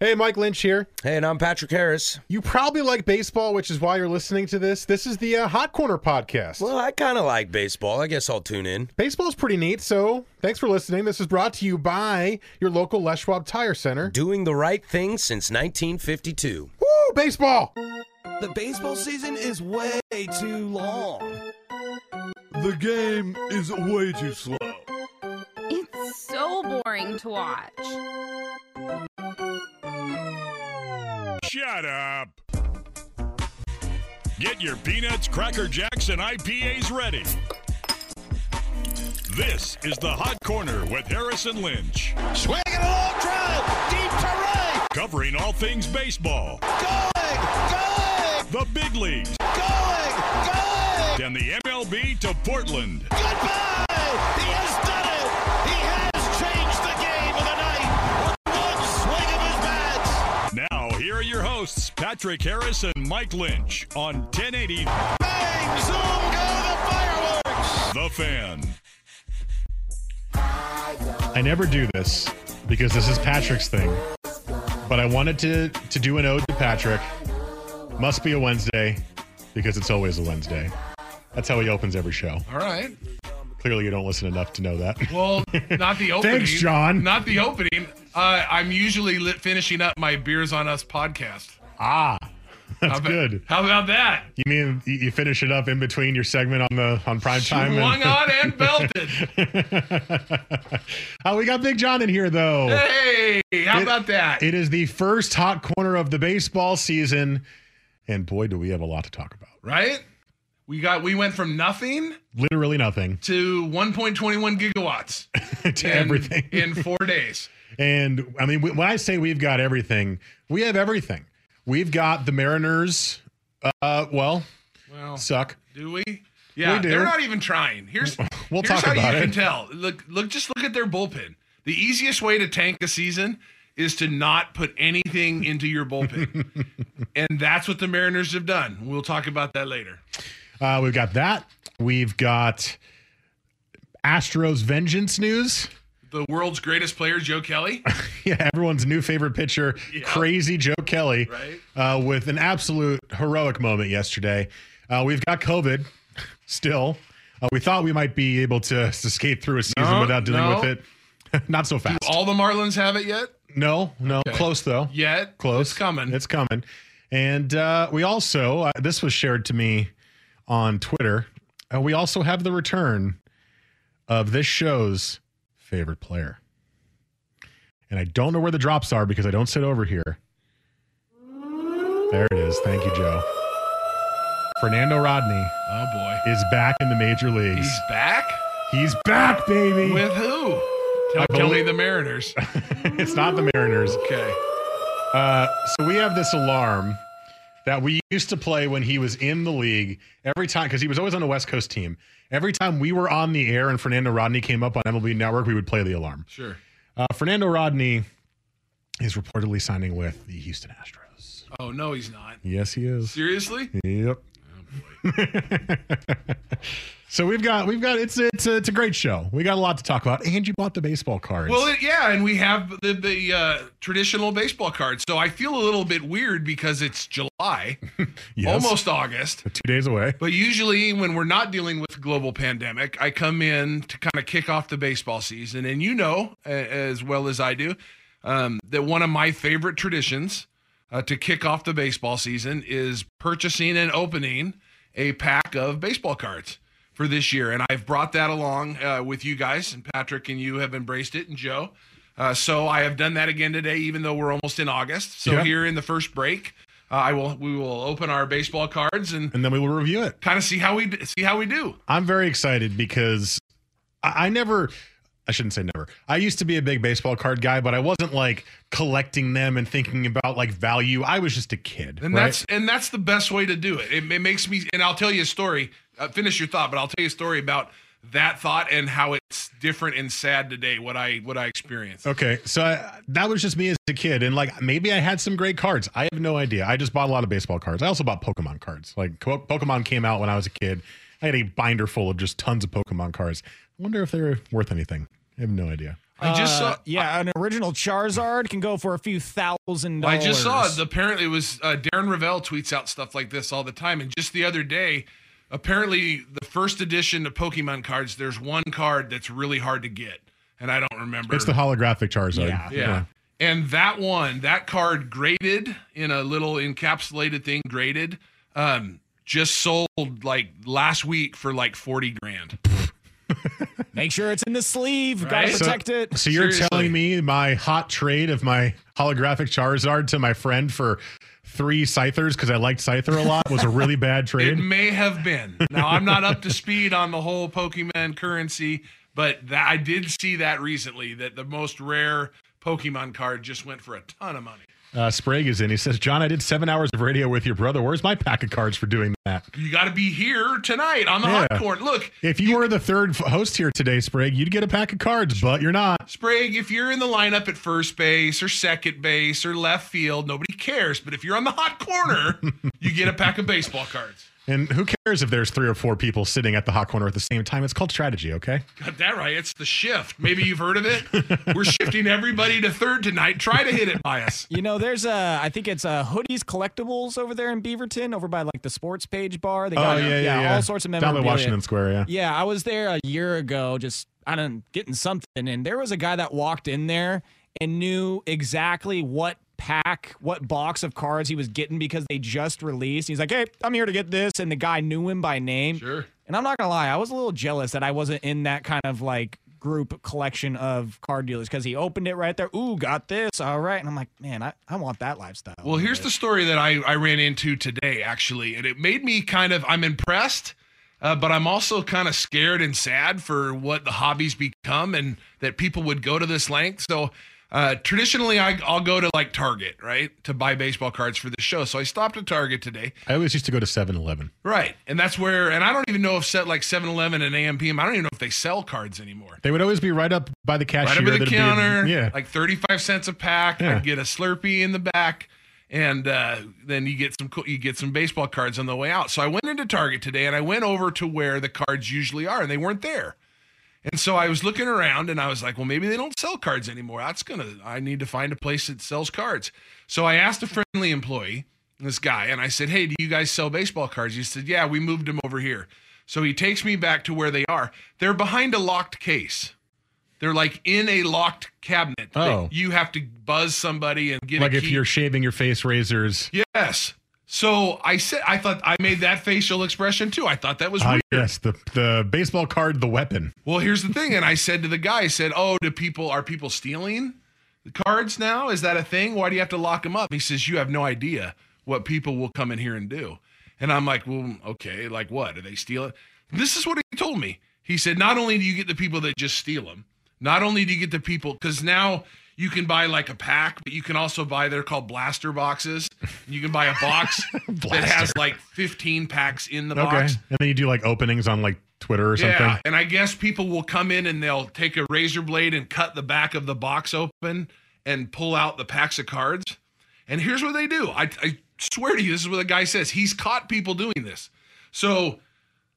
Hey, Mike Lynch here. Hey, and I'm Patrick Harris. You probably like baseball, which is why you're listening to this. This is the uh, Hot Corner podcast. Well, I kind of like baseball. I guess I'll tune in. Baseball's pretty neat, so thanks for listening. This is brought to you by your local Les Schwab Tire Center. Doing the right thing since 1952. Woo, baseball! The baseball season is way too long. The game is way too slow. It's so boring to watch. Shut up. Get your peanuts, cracker jacks, and IPAs ready. This is the Hot Corner with Harris and Lynch, Swinging a long drive. Deep to right. covering all things baseball, Going. Going. the big leagues, Going. Going. and the MLB to Portland. Goodbye. He has Patrick Harris and Mike Lynch on 1080 Bang. Zoom. Go the fireworks. The Fan. I never do this because this is Patrick's thing, but I wanted to to do an ode to Patrick. Must be a Wednesday because it's always a Wednesday. That's how he opens every show. All right. Clearly, you don't listen enough to know that. Well, not the opening. Thanks, John. Not the opening. Uh, I'm usually lit finishing up my Beers on Us podcast. Ah, that's How about- good. How about that? You mean you finish it up in between your segment on the on prime time? Swung on and belted. oh, we got Big John in here though. Hey, how It- about that? It is the first hot corner of the baseball season, and boy, do we have a lot to talk about. right? We got we went from nothing Literally nothing to 1.21 gigawatts to in, everything. in four days. and I mean, when I say we've got everything, we have everything. We've got the Mariners. Uh, well, Well, suck. do we? Yeah, We do. they're not even trying. Here's We'll here's talk how about you it. can tell. Look, look, just look at their bullpen. The easiest way to tank a season is to not put anything into your bullpen, and that's what the Mariners have done. We'll talk about that later. Uh, we've got that. We've got Astros vengeance news. The world's greatest player, Joe Kelly. Yeah, everyone's new favorite pitcher, Yeah. crazy Joe Kelly, Right. uh, with an absolute heroic moment yesterday. Uh, we've got COVID still. Uh, we thought we might be able to, to skate through a season No, without dealing no. with it. Not so fast. All the Marlins have it yet? no, no, Okay. close though. Yet? Close. It's coming. It's coming. And uh, we also, uh, this was shared to me on Twitter. Uh, we also have the return of this show's favorite player. And I don't know where the drops are because I don't sit over here. There it is. Thank you, Joe. Fernando Rodney oh boy, is back in the major leagues. he's back He's back, baby. with who? Tell, tell me the Mariners. it's not the Mariners. Okay. Uh, so we have this alarm that we used to play when he was in the league every time because he was always on a West Coast team. Every time we were on the air and Fernando Rodney came up on MLB Network, we would play the alarm. Sure. Uh, Fernando Rodney is reportedly signing with the Houston Astros. Oh no, he's not. Yes, he is. Seriously? Yep. so we've got we've got it's it's a, it's a great show. We got a lot to talk about, and you bought the baseball cards. Well, it, yeah, and we have the the uh, traditional baseball cards. So I feel a little bit weird because it's July, Yes. almost August. two days away. But usually, when we're not dealing with global pandemic, I come in to kind of kick off the baseball season. And you know, as well as I do, um, that one of my favorite traditions uh, to kick off the baseball season is purchasing and opening a pack of baseball cards for this year. And I've brought that along uh, with you guys, and Patrick and you have embraced it, and Joe. Uh, so I have done that again today, even though we're almost in August. So Yeah. here in the first break, uh, I will we will open our baseball cards and And then we will review it. kind of see how we see how we do. I'm very excited because I, I never, I shouldn't say never. I used to be a big baseball card guy, but I wasn't like collecting them and thinking about like value. I was just a kid. And right? that's and that's the best way to do it. It, it makes me and I'll tell you a story. Uh, finish your thought, but I'll tell you a story about that thought and how it's different and sad today. What I what I experienced. Okay, so I, that was just me as a kid, and like maybe I had some great cards. I have no idea. I just bought a lot of baseball cards. I also bought Pokemon cards. Like Pokemon came out when I was a kid. I had a binder full of just tons of Pokemon cards. I wonder if they're worth anything. I have no idea. I just Uh, saw. yeah, an original Charizard can go for a few thousand dollars. I just saw it. Apparently, it was uh, Darren Rovell tweets out stuff like this all the time. And just the other day, apparently, the first edition of Pokemon cards, there's one card that's really hard to get, and I don't remember. It's the holographic Charizard. Yeah. yeah. And that one, that card graded in a little encapsulated thing, graded, um, just sold like last week for like 40 grand. Make sure it's in the sleeve. Right? Gotta So- protect it. So you're Seriously. telling me my hot trade of my holographic Charizard to my friend for three Scythers because I liked Scyther a lot was a really bad trade. It may have been. Now I'm not up to speed on the whole Pokemon currency, but that, I did see that recently that the most rare Pokemon card just went for a ton of money. Uh, Sprague is in. He says, John, I did seven hours of radio with your brother. Where's my pack of cards for doing that? You got to be here tonight on the Yeah. hot corner. Look, If you were the third host here today, Sprague, you'd get a pack of cards, but you're not. Sprague, if you're in the lineup at first base or second base or left field, nobody cares. But if you're on the hot corner, you get a pack of baseball cards. And who cares if there's three or four people sitting at the hot corner at the same time? It's called strategy, okay? Got that right. It's the shift. Maybe you've heard of it. We're shifting everybody to third tonight. Try to hit it by us. You know, there's a, I think it's a hoodies collectibles over there in Beaverton, over by like the sports page bar. They Oh, got yeah, yeah, yeah. all sorts of Down memorabilia. by Washington Square, yeah. Yeah, I was there a year ago, just I don't getting something, and there was a guy that walked in there and knew exactly what pack, what box of cards he was getting because they just released. He's like, "Hey, I'm here to get this," and the guy knew him by name. Sure. And I'm not gonna lie, I was a little jealous that I wasn't in that kind of like group collection of card dealers because he opened it right there. Ooh, got this. All right, and I'm like, man, I, I want that lifestyle. Well, here's the story that I, I ran into today, actually, and it made me kind of I'm impressed, uh, but I'm also kind of scared and sad for what the hobbies become and that people would go to this length. So uh, traditionally, I, I'll go to like Target, right, to buy baseball cards for the show. So I stopped at Target today. I always used to go to 7 Eleven. Right. And that's where, and I don't even know if set like 7 Eleven and AMPM, I don't even know if they sell cards anymore. They would always be right up by the cashier. Right the There'd be a- counter, yeah. like 35 cents a pack. Yeah. I'd get a Slurpee in the back. And uh, then you get some you get some baseball cards on the way out. So I went into Target today and I went over to where the cards usually are, and they weren't there. And so I was looking around and I was like, well, maybe they don't sell cards anymore. That's gonna I need to find a place that sells cards. So I asked a friendly employee, this guy, and I said, Hey, do you guys sell baseball cards? He said, Yeah, we moved them over here. So he takes me back to where they are. They're behind a locked case. They're like in a locked cabinet. Oh. You have to buzz somebody and get like if key. you're shaving your face razors. Yes. So I said I thought I made that facial expression too. I thought that was Ah, weird. yes, the the baseball card, the weapon. Well, here's the thing, and I said to the guy, I said, "Oh, do people are people stealing the cards now? Is that a thing? Why do you have to lock them up?" He says, "You have no idea what people will come in here and do." And I'm like, "Well, okay, like what? Are they stealing?" This is what he told me. He said, "Not only do you get the people that just steal them, not only do you get the people because now." You can buy like a pack, but you can also buy they're called blaster boxes. You can buy a box that has like 15 packs in the Okay. box. And then you do like openings on like Twitter or something. Yeah, and I guess people will come in and they'll take a razor blade and cut the back of the box open and pull out the packs of cards. And here's what they do. I, I swear to you, this is what the guy says. He's caught people doing this. So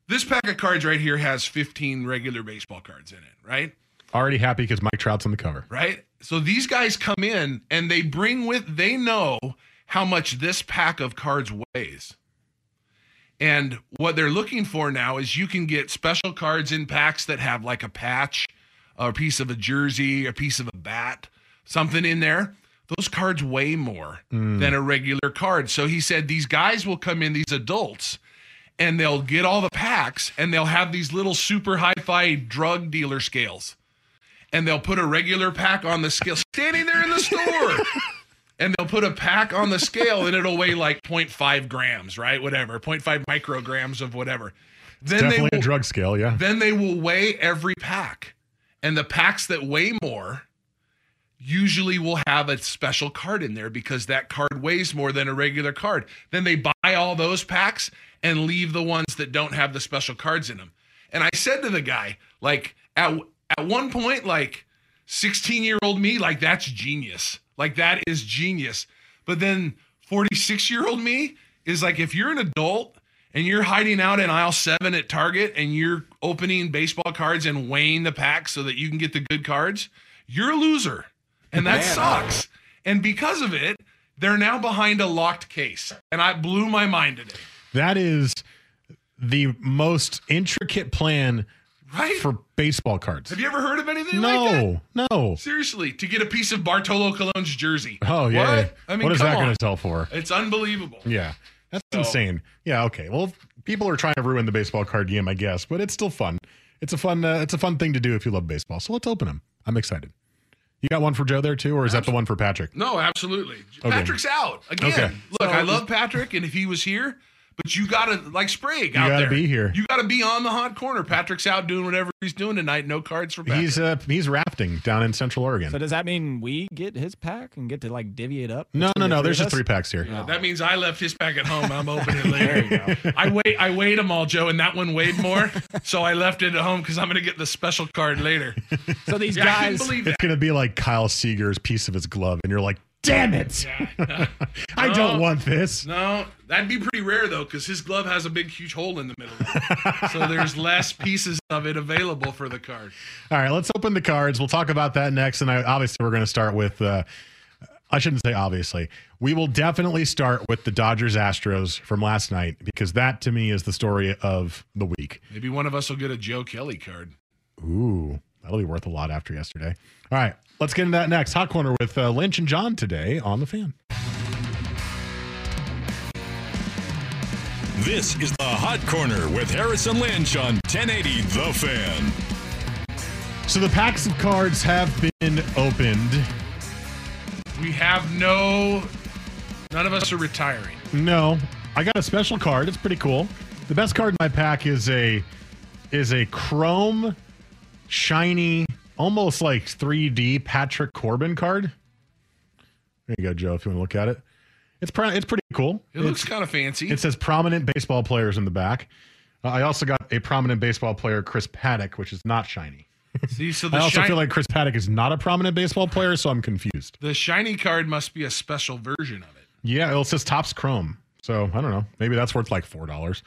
this pack of cards right here has 15 regular baseball cards in it, right? Already happy because Mike Trout's on the cover. Right? So these guys come in and they bring with, they know how much this pack of cards weighs. And what they're looking for now is you can get special cards in packs that have like a patch, a piece of a jersey, a piece of a bat, something in there. Those cards weigh more mm. than a regular card. So he said these guys will come in, these adults, and they'll get all the packs and they'll have these little super hi fi drug dealer scales. And they'll put a regular pack on the scale, standing there in the store and they'll put a pack on the scale and it'll weigh like 0.5 grams, right? Whatever, 0.5 micrograms of whatever. Then they Definitely will, a drug scale, yeah. then they will weigh every pack And the packs that weigh more usually will have a special card in there because that card weighs more than a regular card. Then they buy all those packs and leave the ones that don't have the special cards in them. And I said to the guy, like at at one point, like 16 year old me, like that's genius. Like that is genius. But then 46 year old me is like, if you're an adult and you're hiding out in aisle seven at Target and you're opening baseball cards and weighing the packs so that you can get the good cards, you're a loser. And that sucks. And because of it, they're now behind a locked case. And I blew my mind today. That is the most intricate plan Right? for baseball cards. Have you ever heard of anything like that? No, no. Seriously, to get a piece of Bartolo Colon's jersey. Oh yeah. What? I mean, what is that going to sell for? It's unbelievable. Yeah, that's So- insane. Yeah, okay. Well, people are trying to ruin the baseball card game, I guess, but it's still fun. It's a fun. Uh, it's a fun thing to do if you love baseball. So let's open them. I'm excited. You got one for Joe there too, or is that the one for Patrick? No, absolutely. Okay. Patrick's out again. Okay. Look, So- I love Patrick, and if he was here, but you gotta like Sprague out gotta there. be here. You gotta be on the hot corner. Patrick's out doing whatever he's doing tonight. No cards for Patrick. He's uh he's rafting down in Central Oregon. So does that mean we get his pack and get to like divvy it up? no, no, no. There's just us? three packs here. Yeah, that means I left his pack at home. I'm opening it later. I wait. I weighed them all, Joe, and that one weighed more, so I left it at home because I'm gonna get the special card later. So these Yeah, I guys, believe It's gonna be like Kyle Seager's piece of his glove, and you're like, "Damn it! Yeah. I No. don't want this." No, that'd be pretty rare though, because his glove has a big, huge hole in the middle. so there's less pieces of it available for the card. All right, let's open the cards. We'll talk about that next. And I, obviously, we're going to start with. Uh, I shouldn't say obviously. We will definitely start with the Dodgers Astros from last night because that to me is the story of the week. Maybe one of us will get a Joe Kelly card. Ooh, that'll be worth a lot after yesterday. All right, let's get into that next hot corner with uh, Lynch and John today on the fan. This is the Hot Corner with Harris and Lynch on 1080 The Fan. So the packs of cards have been opened. We have no. None of us are retiring. No, I got a special card. It's pretty cool. The best card in my pack is a is a chrome, shiny, almost like 3D Patrick Corbin card. There you go, Joe. If you want to look at it, it's pre- it's pretty cool. It looks kind of fancy. It says prominent baseball players in the back. Uh, I also got a prominent baseball player, Chris Paddack, which is not shiny. See, so the I also shiny, feel like Chris Paddack is not a prominent baseball player, so I'm confused. the shiny card must be a special version of it. Yeah, it says Topps Chrome. So I don't know. Maybe that's worth like four dollars.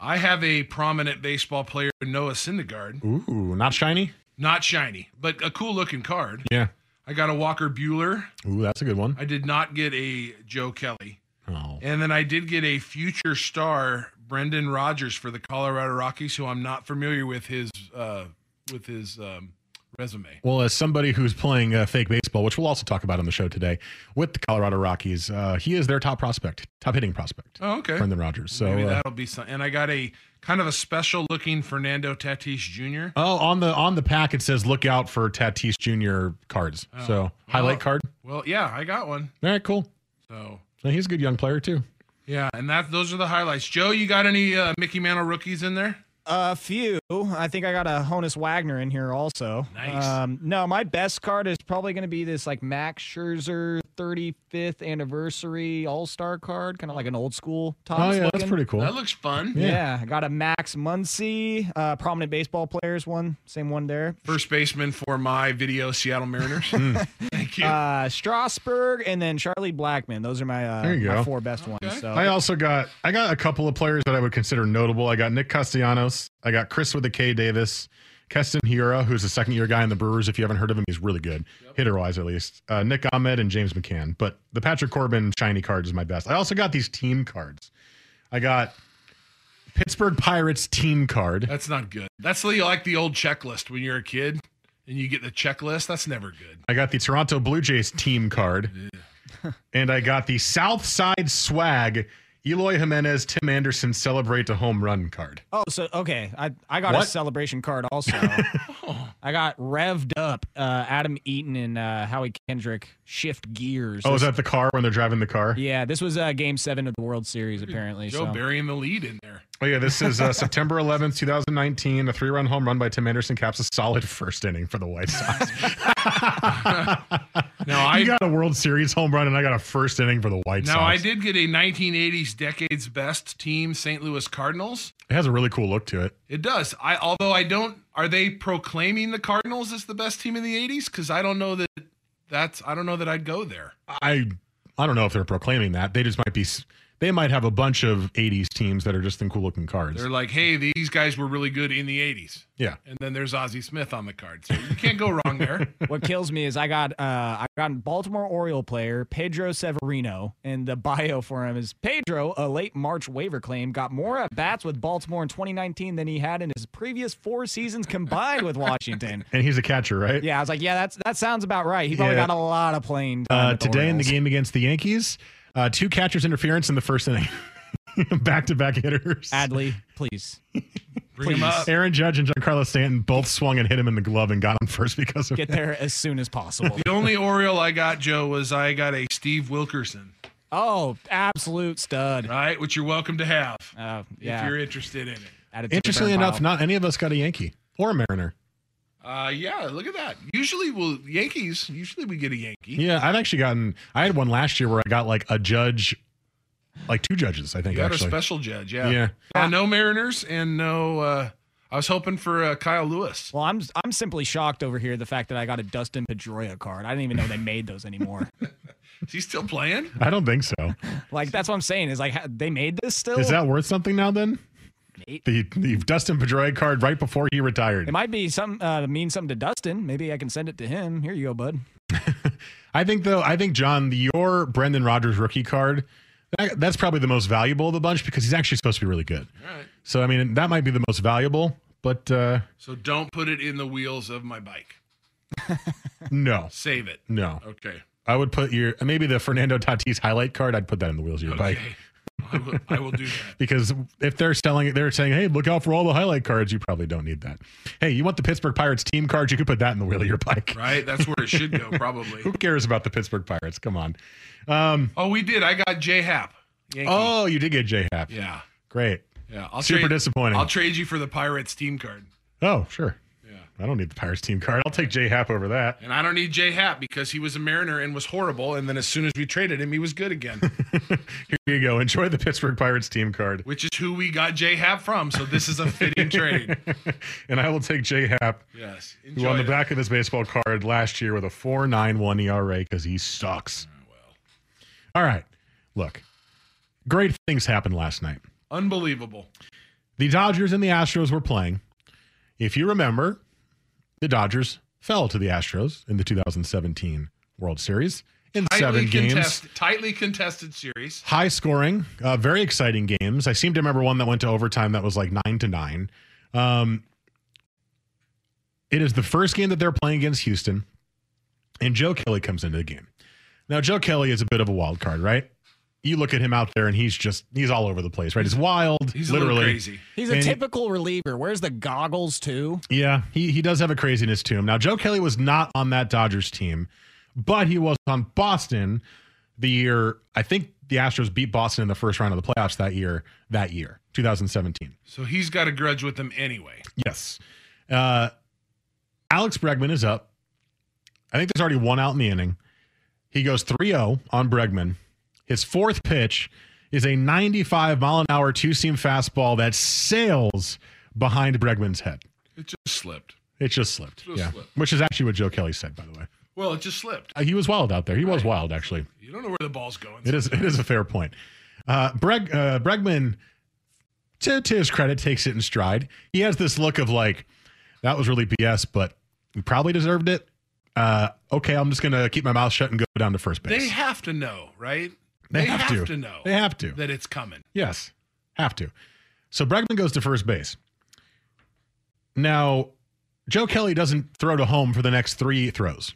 I have a prominent baseball player, Noah Syndergaard. Ooh, not shiny. Not shiny, but a cool looking card. Yeah. I got a Walker Buehler. Ooh, that's a good one. I did not get a Joe Kelly. Oh. And then I did get a future star, Brendan Rodgers for the Colorado Rockies, who I'm not familiar with his uh, with his um, resume. Well, as somebody who's playing uh, fake baseball, which we'll also talk about on the show today, with the Colorado Rockies, uh, he is their top prospect, top hitting prospect, Oh, okay. Brendan Rodgers. So, Maybe uh, that'll be some. And I got a kind of a special looking Fernando Tatis Jr. oh, on the on the pack it says "Look out for Tatis Jr. cards." so highlight card. Well, yeah, I got one. All right, cool. So So he's a good young player too. yeah, and that those are the highlights. Joe, you got any uh, Mickey Mantle rookies in there? A few. I think I got a Honus Wagner in here also. Nice. Um, no, my best card is probably going to be this like Max Scherzer 35th anniversary All Star card, kind of like an old school top. oh yeah, that's pretty cool. That looks fun. Yeah. I got a Max Muncy, uh, prominent baseball players one, same one there. First baseman for my video Seattle Mariners. Hmm. Thank you. Uh, Strasburg and then Charlie Blackmon. Those are my uh, There you my go. four best ones. So I also got I got a couple of players that I would consider notable. I got Nick Castellanos. I got Chris with a K Davis. Keston Hiura, who's a second year guy in the Brewers. If you haven't heard of him, he's really good, hitter wise at least. Uh, Nick Ahmed and James McCann. But the Patrick Corbin shiny card is my best. I also got these team cards. I got Pittsburgh Pirates team card. That's not good. That's like the old checklist when you're a kid and you get the checklist. That's never good. I got the Toronto Blue Jays team card. and I got the South Side Swag Eloy Jimenez, Tim Anderson celebrate a home run card. Oh, so okay. I I got a celebration card also. I got revved up. Uh, Adam Eaton and uh, Howie Kendrick shift gears. Oh, is that the car when they're driving the car? Yeah, this was uh, Game Seven of the World Series. Apparently, Joe so. burying the lead in there. Oh yeah, this is uh, September 11th, 2019. A three-run home run by Tim Anderson caps a solid first inning for the White Sox. Now I got a World Series home run, and I got a first inning for the White now I did get a 1980s decades best team, St. Louis Cardinals. It has a really cool look to it. It does. I although I don't. Are they proclaiming the Cardinals as the best team in the 80s? Because I don't know that. That's I don't know that I'd go there. I I don't know if they're proclaiming that. They just might be. S- They might have a bunch of '80s teams that are just in cool-looking cards. They're like, hey, these guys were really good in the 80s. Yeah. And then there's Ozzie Smith on the card. So you can't go wrong there. what kills me is I got uh I got a Baltimore Oriole player Pedro Severino, and the bio for him is Pedro, a late March waiver claim, got more at bats with Baltimore in 2019 than he had in his previous four seasons combined with Washington. And he's a catcher, right? Yeah, I was like, yeah, that's that sounds about right. He probably Yeah. got a lot of playing time Uh, with the today in the game against the Yankees, uh, two catchers interference in the first inning. Back-to-back hitters. Adley, please. Bring him up. Aaron Judge and Giancarlo Stanton both swung and hit him in the glove and got him first because of Get it. there as soon as possible. The only Oriole I got, Joe, was I got a Steve Wilkerson, Oh, absolute stud. right? Which you're welcome to have Uh, if you're interested in it. Added to the Interestingly enough, pile. not any of us got a Yankee or a Mariner. Uh, yeah, look at that. Usually, we'll Yankees. Usually, we get a Yankee. Yeah, I've actually gotten. I had one last year where I got like a judge, like two judges. I think You got actually. a special judge, yeah. Yeah. Uh, no Mariners and no. Uh, I was hoping for uh, Kyle Lewis. Well, I'm I'm simply shocked over here the fact that I got a Dustin Pedroia card. I didn't even know they made those anymore. Is he still playing? I don't think so. like that's what I'm saying is like they made this still. Is that worth something now? Then Eight. the the Dustin Pedroia card right before he retired. It might be some uh, mean something to Dustin. Maybe I can send it to him. Here you go, bud. I think though. I think John, your Brendan Rodgers rookie card. That, that's probably the most valuable of the bunch because he's actually supposed to be really good. All right. So I mean, that might be the most valuable. But uh, So don't put it in the wheels of my bike. no, Save it. no. Okay. I would put your maybe the Fernando Tatis highlight card. I'd put that in the wheels of your bike. Okay. I will, I will do that. because if they're selling it, they're saying, "Hey, look out for all the highlight cards." You probably don't need that. Hey, you want the Pittsburgh Pirates team cards? You could put that in the wheel of your bike. Right? That's where it should go, probably. Who cares about the Pittsburgh Pirates? Come on. Um, Oh, we did. I got J Hap. Oh, you did get J Hap. Yeah. Great. Yeah. I'll Super trade, disappointing. I'll trade you for the Pirates team card. Oh, sure. I don't need the Pirates team card. I'll take J Hap over that. And I don't need J Hap because he was a Mariner and was horrible. And then as soon as we traded him, he was good again, Here you go. Enjoy the Pittsburgh Pirates team card. which is who we got J Hap from. So this is a fitting trade. and I will take J Hap, Yes. who on the it. back of this baseball card last year with a 4.91 ERA because he sucks. Ah, well. All right. Look, great things happened last night. Unbelievable. The Dodgers and the Astros were playing. If you remember, the Dodgers fell to the Astros in the 2017 World Series in seven games. contest- tightly contested series. High scoring, uh, very exciting games. I seem to remember one that went to overtime that was like nine to nine. Um, it is the first game that they're playing against Houston, and Joe Kelly comes into the game. Now, Joe Kelly is a bit of a wild card, right? You look at him out there, and he's just he's all over the place, right? He's wild, He's a literally little crazy. He's a And- typical reliever. Where's the goggles too? Yeah, he he does have a craziness to him. Now, Joe Kelly was not on that Dodgers team, but he was on Boston the year I think the Astros beat Boston in the first round of the playoffs that year. That year, 2017. So he's got a grudge with them anyway. Yes. Uh, Alex Bregman is up. I think there's already one out in the inning. He goes 3-0 on Bregman. His fourth pitch is a 95 mile an hour two seam fastball that sails behind Bregman's head. It just slipped. It just slipped. Just yeah. slipped. Which is actually what Joe Kelly said, by the way. Well, it just slipped. Uh, he was wild out there. He was wild, actually. You don't know where the ball's going. It is. It is a fair point. Uh, Breg, uh, Bregman, to, to his credit, takes it in stride. He has this look of like, that was really BS, but we probably deserved it. Uh, okay, I'm just gonna keep my mouth shut and go down to first base. They have to know, right? They have to. know. They have to. that it's coming. Yes, have to. So Bregman goes to first base. Now, Joe Kelly doesn't throw to home for the next three throws.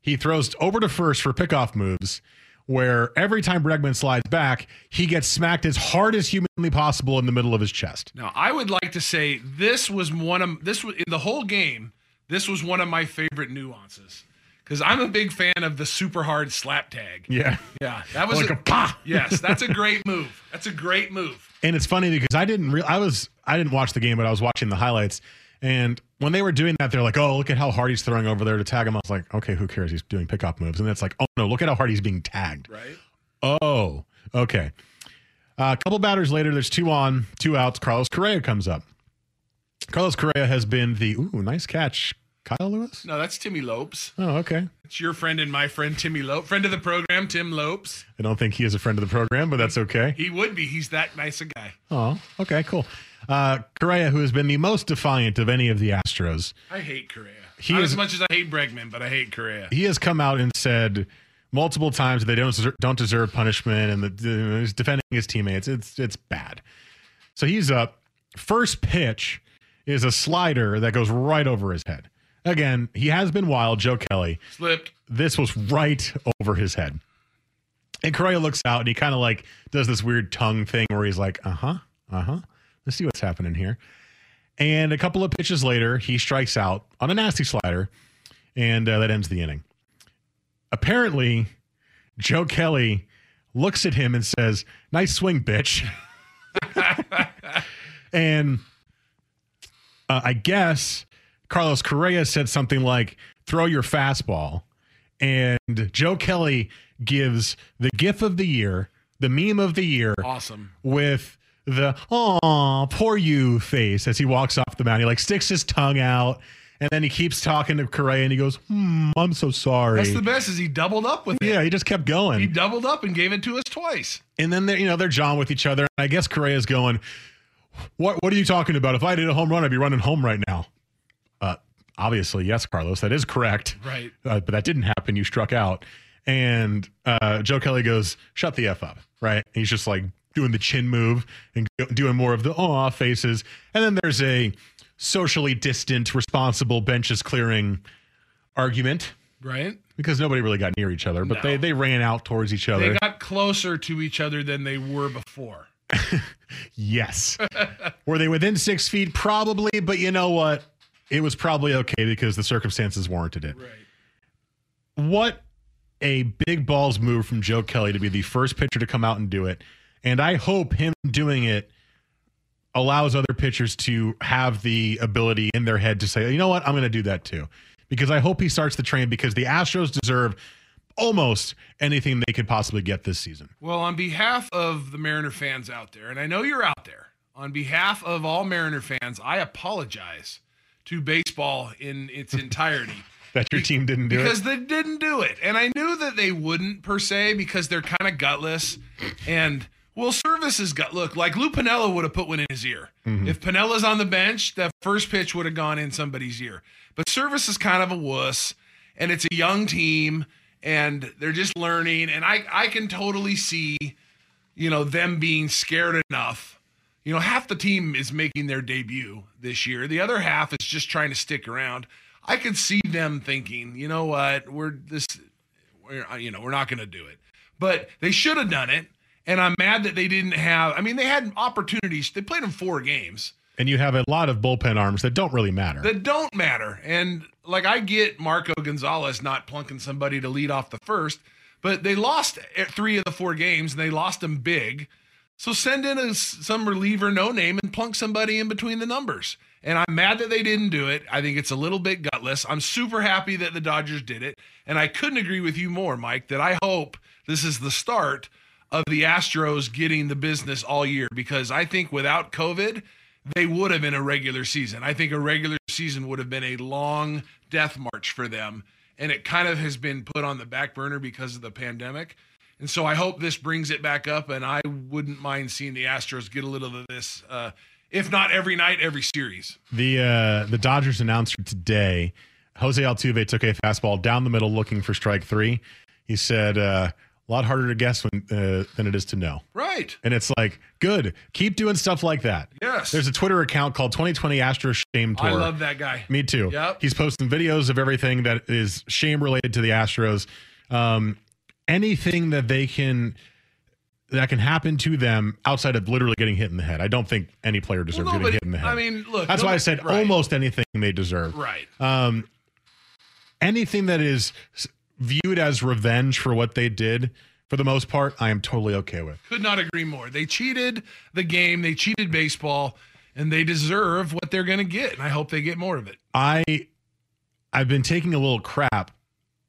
He throws over to first for pickoff moves, where every time Bregman slides back, he gets smacked as hard as humanly possible in the middle of his chest. Now, I would like to say this was one of this was in the whole game. This was one of my favorite nuances because I'm a big fan of the super hard slap tag. Yeah. Yeah, that was Like a pa. Yes, that's a great move. That's a great move. And it's funny because I didn't real I was I didn't watch the game, but I was watching the highlights. And when they were doing that, they're like, "Oh, look at how hard he's throwing over there to tag him." I was like, "Okay, who cares? He's doing pickoff moves." And it's like, "Oh no, look at how hard he's being tagged." Right. Oh, okay. Uh, a couple batters later, there's two on, two outs. Carlos Correa comes up. Carlos Correa has been the ooh nice catch, Kyle Lewis. No, that's Timmy Lopes. Oh, okay. It's your friend and my friend Timmy Lopes, friend of the program, Tim Lopes. I don't think he is a friend of the program, but that's okay. He would be. He's that nice a guy. Oh, okay, cool. Uh, Correa, who has been the most defiant of any of the Astros, I hate Correa. He Not is- as much as I hate Bregman, but I hate Correa. he has come out and said multiple times that they don't deserve, don't deserve punishment, and uh, he's defending his teammates. It's it's bad. So he's up. First pitch is a slider that goes right over his head. Again, he has been wild, Joe Kelly. Slipped. This was right over his head. And Correa looks out and he kind of like does this weird tongue thing where he's like, uh huh, uh huh. Let's see what's happening here. And a couple of pitches later, he strikes out on a nasty slider, and uh, that ends the inning. Apparently, Joe Kelly looks at him and says, Nice swing, bitch. and uh, I guess Carlos Correa said something like, Throw your fastball. And Joe Kelly gives the gif of the year, the meme of the year Awesome. with the "oh poor you" face as he walks off the mound. He like sticks his tongue out, and then he keeps talking to Correa, and he goes, hmm, "I'm so sorry." That's the best. Is he doubled up with it? yeah, he just kept going, He doubled up and gave it to us twice. and then they're, you know they're John with each other. And I guess Correa's going, "What What are you talking about? If I did a home run, I'd be running home right now." Uh, obviously, yes, Carlos, that is correct. Right. uh, but that didn't happen. You struck out. And uh, Joe Kelly goes, shut the F up. Right. And he's just like doing the chin move and doing more of the aw faces. And then there's a socially distant, responsible benches clearing argument Right. because nobody really got near each other, but No. they, they ran out towards each other. They got closer to each other than they were before. yes. Were they within six feet? Probably. But you know what? It was probably okay because the circumstances warranted it. Right. what a big balls move from Joe Kelly to be the first pitcher to come out and do it. And I hope him doing it allows other pitchers to have the ability in their head to say, you know what, I'm going to do that too. Because I hope he starts the train because the Astros deserve almost anything they could possibly get this season. Well, on behalf of the Mariner fans out there, and I know you're out there, on behalf of all Mariner fans, I apologize to baseball in its entirety. That your team didn't do because it. Because they didn't do it. And I knew that they wouldn't per se because they're kind of gutless. And well, Servais is gut. Look, like Lou Piniella would have put one in his ear. Mm-hmm. If Piniella's on the bench, that first pitch would have gone in somebody's ear. But Servais is kind of a wuss, and it's a young team, and they're just learning. And I, I can totally see, you know, them being scared enough. You know, half the team is making their debut this year. The other half is just trying to stick around. I could see them thinking, you know what, we're this, we're uh, you know, we're not going to do it. But they should have done it, and I'm mad that they didn't have. I mean, they had opportunities. They played in four games And you have a lot of bullpen arms that don't really matter. that don't matter. And like I get Marco Gonzales not plunking somebody to lead off the first, but they lost three of the four games and they lost them big. So send in a, some reliever, no name, and plunk somebody in between the numbers. And I'm mad that they didn't do it. I think it's a little bit gutless. I'm super happy that the Dodgers did it. And I couldn't agree with you more, Mike, that I hope this is the start of the Astros getting the business all year because I think without COVID, they would have been a regular season. I think a regular season would have been a long death march for them. And it kind of has been put on the back burner because of the pandemic. And so I hope this brings it back up. And I wouldn't mind seeing the Astros get a little of this, uh, if not every night, every series. The uh, the Dodgers announcer today, Jose Altuve took a fastball down the middle looking for strike three. He said, uh, "A lot harder to guess when, uh, than it is to know." Right. And it's like, good, keep doing stuff like that. Yes. There's a Twitter account called 2020 Astros Shame Tour. I love that guy. Me too. Yep. He's posting videos of everything that is shame related to the Astros. Um, anything that they can that can happen to them outside of literally getting hit in the head. I don't think any player deserves Well, getting hit in the head. I mean, look, that's why I said right. almost anything they deserve. Right. Um, anything that is viewed as revenge for what they did, for the most part, I am totally okay with. Could not agree more. They cheated the game, they cheated baseball, and they deserve what they're going to get. And I hope they get more of it. I I've been taking a little crap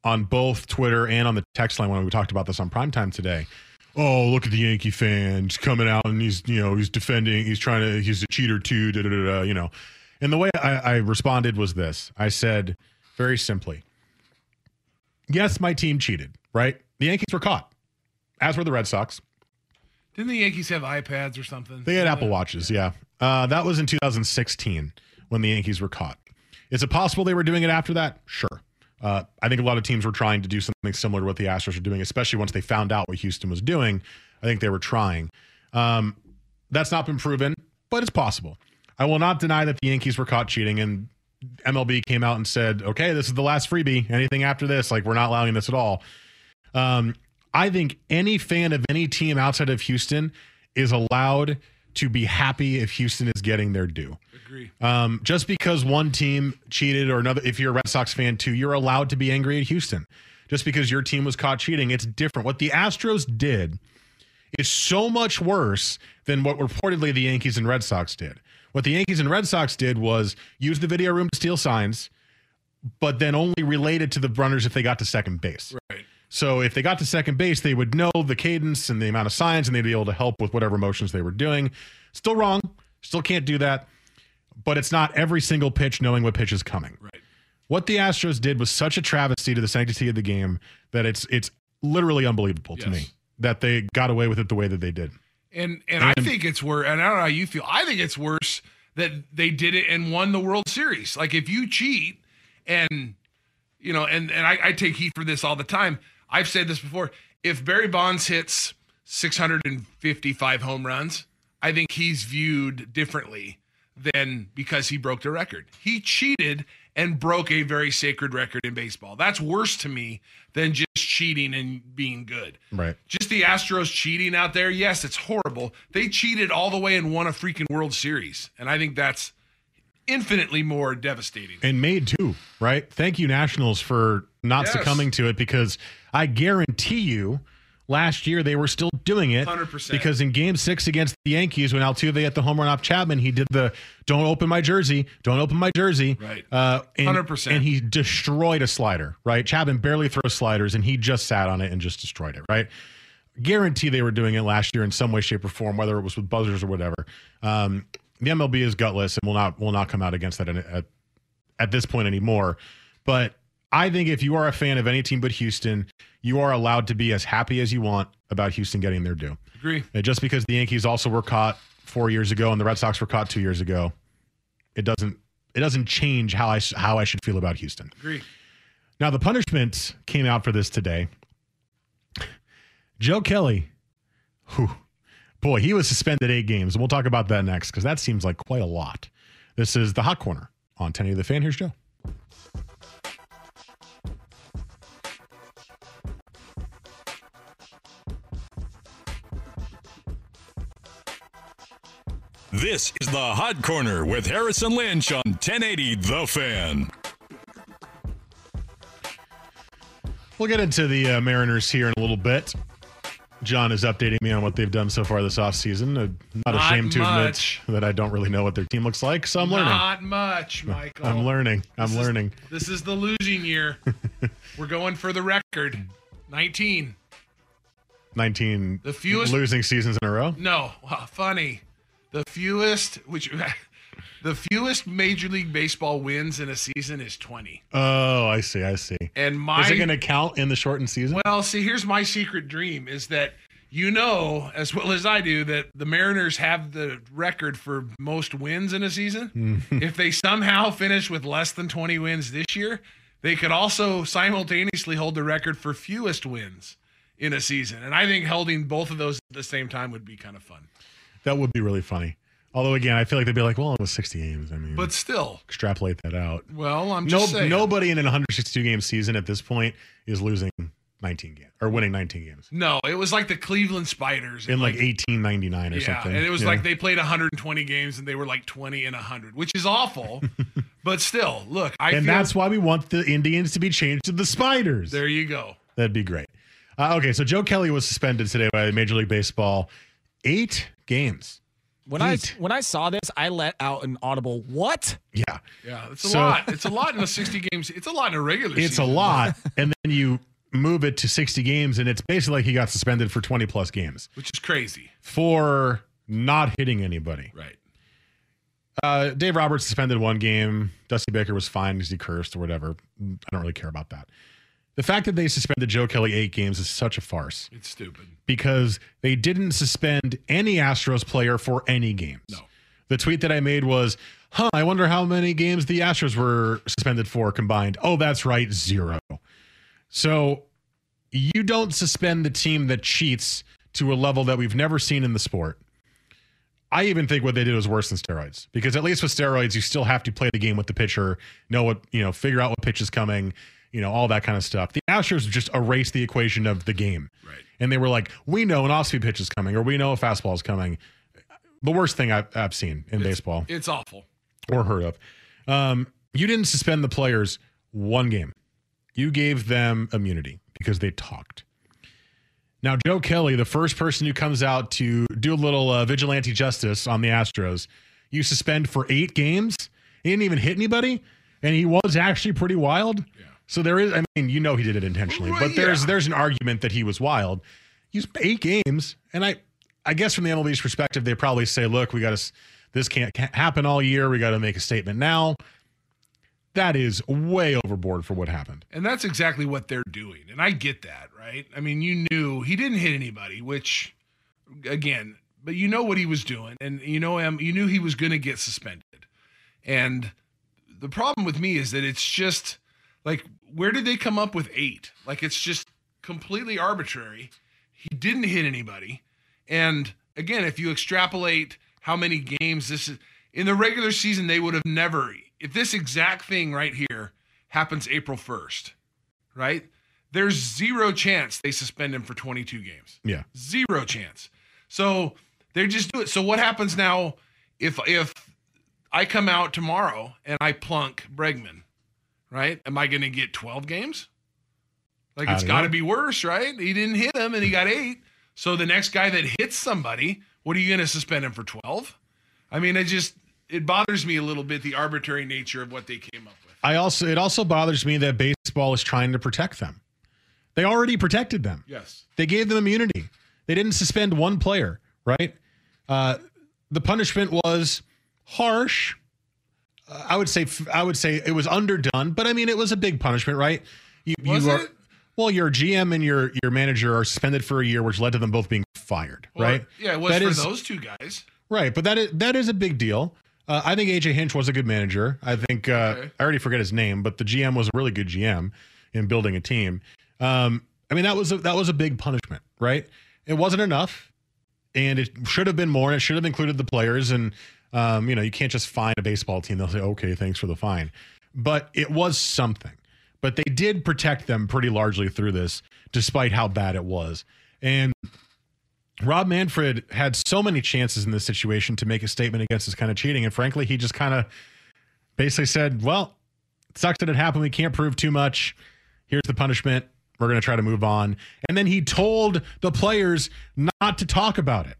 on both Twitter and on the text line when we talked about this on primetime today. Oh, look at the Yankee fans coming out and he's you know he's defending, he's trying to he's a cheater too, da da da, da you know. And the way I, I responded was this: I said very simply, "Yes, my team cheated. Right? The Yankees were caught, as were the Red Sox. Didn't the Yankees have iPads or something? They had Apple Watches, yeah. Uh, that was in 2016 when the Yankees were caught. Is it possible they were doing it after that? Sure. Uh, I think a lot of teams were trying to do something similar to what the Astros are doing, especially once they found out what Houston was doing. I think they were trying. Um, that's not been proven, but it's possible. I will not deny that the Yankees were caught cheating, and MLB came out and said, "Okay, this is the last freebie. Anything after this, like we're not allowing this at all." Um, I think any fan of any team outside of Houston is allowed to be happy if Houston is getting their due. Agree. Um, just because one team cheated or another, if you're a Red Sox fan too, you're allowed to be angry at Houston. Just because your team was caught cheating, it's different. What the Astros did is so much worse than what reportedly the Yankees and Red Sox did. What the Yankees and Red Sox did was use the video room to steal signs, but then only related to the runners if they got to second base. Right. So if they got to second base, they would know the cadence and the amount of signs, and they'd be able to help with whatever motions they were doing. Still wrong. Still can't do that. But it's not every single pitch knowing what pitch is coming. Right. What the Astros did was such a travesty to the sanctity of the game that it's it's literally unbelievable to me that they got away with it the way that they did. And and I think it's worse. And I don't know how you feel. I think it's worse that they did it and won the World Series. Like if you cheat and you know, and and I, I take heat for this all the time. I've said this before. If Barry Bonds hits 655 home runs, I think he's viewed differently than because he broke the record. He cheated and broke a very sacred record in baseball. That's worse to me than just cheating and being good. Right. Just the Astros cheating out there. Yes, it's horrible. They cheated all the way and won a freaking World Series. And I think that's infinitely more devastating. And made too, right? Thank you, Nationals, for not Yes. succumbing to it because I guarantee you last year they were still doing it 100%. because in game six against the Yankees, when Altuve hit the home run off Chapman, he did the "Don't open my jersey, don't open my jersey." Right. Uh, and, 100%. And he destroyed a slider. Right. Chapman barely throws sliders, and he just sat on it and just destroyed it. Right. Guarantee they were doing it last year in some way, shape, or form, whether it was with buzzers or whatever. Um, the MLB is gutless and will not will not come out against that at, at, this point anymore. But I think if you are a fan of any team but Houston, you are allowed to be as happy as you want about Houston getting their due. Agree. Uh, Just because the Yankees also were caught four years ago and the Red Sox were caught two years ago, it doesn't it doesn't change how I how I should feel about Houston. Agree. Now the punishments came out for this today. Joe Kelly, whew, boy, he was suspended eight games, and we'll talk about that next because that seems like quite a lot. This is the hot corner on 10 of the fan. Here's Joe. This is the Hot Corner with Harris and Lynch on 1080 The Fan. We'll get into the uh, Mariners here in a little bit. John is updating me on what they've done so far this offseason. I'm not, Not ashamed to admit that I don't really know what their team looks like, so I'm learning. Not much, Michael. I'm learning. I'm This is- learning. This is the losing year. We're going for the record. 19. 19 The fewest- losing seasons in a row. No, wow, funny. The fewest, which the fewest Major League Baseball wins in a season is 20. Oh, I see. I see. And my is it going to count in the shortened season? Well, see, here's my secret dream is that you know as well as I do that the Mariners have the record for most wins in a season. Mm-hmm. if they somehow finish with less than 20 wins this year, they could also simultaneously hold the record for fewest wins in a season. And I think holding both of those at the same time would be kind of fun. That would be really funny. Although, again, I feel like they'd be like, well, it was 60 games. I mean, But still, extrapolate that out. well, I'm No, just saying. nobody in an 162 game season at this point is losing 19 games or winning 19 games No, it was like the Cleveland Spiders in like 1899 or yeah, something. and it was Yeah. like they played 120 games and they were like 20 and 100, which is awful. but still, look, I and feel that's why we want the Indians to be changed to the Spiders. there you go. That'd be great. Uh, okay, so Joe Kelly was suspended today by Major League Baseball. Eight games. When I when I saw this, I let out an audible "What?" Yeah, Yeah, it's a So- lot. It's a lot in a 60 games. It's a lot in a regular season. it's a season. lot. and then you move it to 60 games, and it's basically like he got suspended for 20 plus games which is crazy. for not hitting anybody. Right. Uh, Dave Roberts suspended one game. Dusty Baker was fine because he cursed or whatever. I don't really care about that. The fact that they suspended Joe Kelly eight games is such a farce It's stupid. because they didn't suspend any Astros player for any games. No. The tweet that I made was, huh, I wonder how many games the Astros were suspended for combined. Oh, that's right, zero. So you don't suspend the team that cheats to a level that we've never seen in the sport. I even think what they did was worse than steroids because at least with steroids, you still have to play the game with the pitcher, know what, you know, figure out what pitch is coming, you know, all that kind of stuff. The Astros just erased the equation of the game. Right. And they were like, we know an off speed pitch is coming or we know a fastball is coming. The worst thing I've, I've seen in baseball It's awful. or heard of. Um, you didn't suspend the players one game. You gave them immunity because they talked. Now, Joe Kelly, the first person who comes out to do a little uh, vigilante justice on the Astros, you suspend for eight games. He didn't even hit anybody, and he was actually pretty wild. So there is, I mean, you know, he did it intentionally, but there's yeah. there's an argument that he was wild. He's eight games, and I, I guess from the MLB's perspective, they probably say, look, we got to, this can't ca- happen all year. We got to make a statement now. That is way overboard for what happened. And that's exactly what they're doing. And I get that, right? I mean, you knew he didn't hit anybody, which again, but you know what he was doing and you know him, you knew he was going to get suspended. And the problem with me is that it's just like where did they come up with 8? Like it's just completely arbitrary. He didn't hit anybody. And again, if you extrapolate how many games this is in the regular season they would have never if this exact thing right here happens April 1st, right? There's zero chance they suspend him for 22 games. Yeah. Zero chance. So they just do it. So what happens now if if I come out tomorrow and I plunk Bregman, right? Am I going to get 12 games? Like it's got to be worse, right? He didn't hit him and he got 8. So the next guy that hits somebody, what are you going to suspend him for 12? I mean, it just it bothers me a little bit the arbitrary nature of what they came up with. I also it also bothers me that baseball is trying to protect them. They already protected them. Yes. They gave them immunity. They didn't suspend one player, right? Uh, the punishment was harsh. Uh, I would say I would say it was underdone, but I mean it was a big punishment, right? You, Was you are, it? well, your GM and your your manager are suspended for a year, which led to them both being fired, Well, right? Yeah, it was That for is- those two guys. Right, but that is that is a big deal. Uh, I think AJ Hinch was a good manager. I think uh, Okay. I already forget his name, but the GM was a really good GM in building a team. Um, I mean, that was a, that was a big punishment, right? It wasn't enough, and it should have been more. And it should have included the players. And um, you know, you can't just fine a baseball team. They'll say, "Okay, thanks for the fine," but it was something. But they did protect them pretty largely through this, despite how bad it was. And Rob Manfred had so many chances in this situation to make a statement against this kind of cheating. And frankly, he just kind of basically said, Well, it sucks that it happened. We can't prove too much. Here's the punishment. We're going to try to move on. And then he told the players not to talk about it.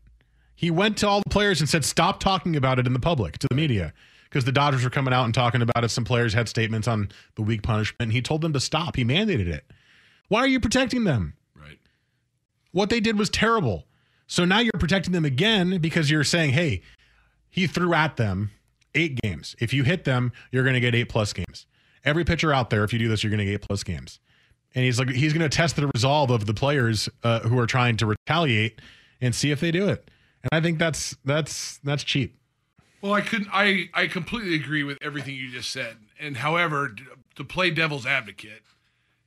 He went to all the players and said, Stop talking about it in the public, to the media, because the Dodgers were coming out and talking about it. Some players had statements on the weak punishment. He told them to stop. He mandated it. Why are you protecting them? Right. What they did was terrible. So now you're protecting them again because you're saying, hey, he threw at them eight games. If you hit them, you're going to get eight plus games. Every pitcher out there, if you do this, you're going to get eight plus games. And he's like, he's going to test the resolve of the players uh, who are trying to retaliate and see if they do it. And I think that's that's that's cheap. Well, I couldn't. I I completely agree with everything you just said. And however, to play devil's advocate,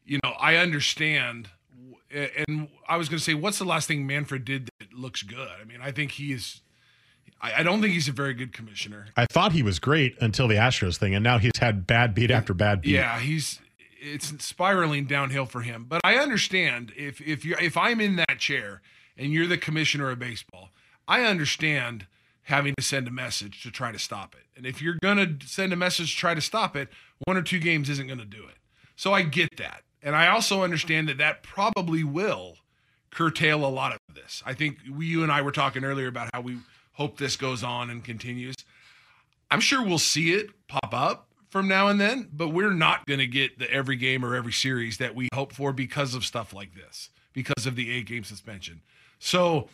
you know, I understand. And I was going to say, what's the last thing Manfred did that looks good? I mean, I think he is. I, I don't think he's a very good commissioner. I thought he was great until the Astros thing, and now he's had bad beat after bad beat. Yeah, he's it's spiraling downhill for him. But I understand if if you if I'm in that chair and you're the commissioner of baseball, I understand having to send a message to try to stop it. And if you're going to send a message to try to stop it, one or two games isn't going to do it. So I get that. And I also understand that that probably will curtail a lot of this. I think we, you and I were talking earlier about how we hope this goes on and continues. I'm sure we'll see it pop up from now and then, but we're not going to get the every game or every series that we hope for because of stuff like this, because of the eight game suspension. So,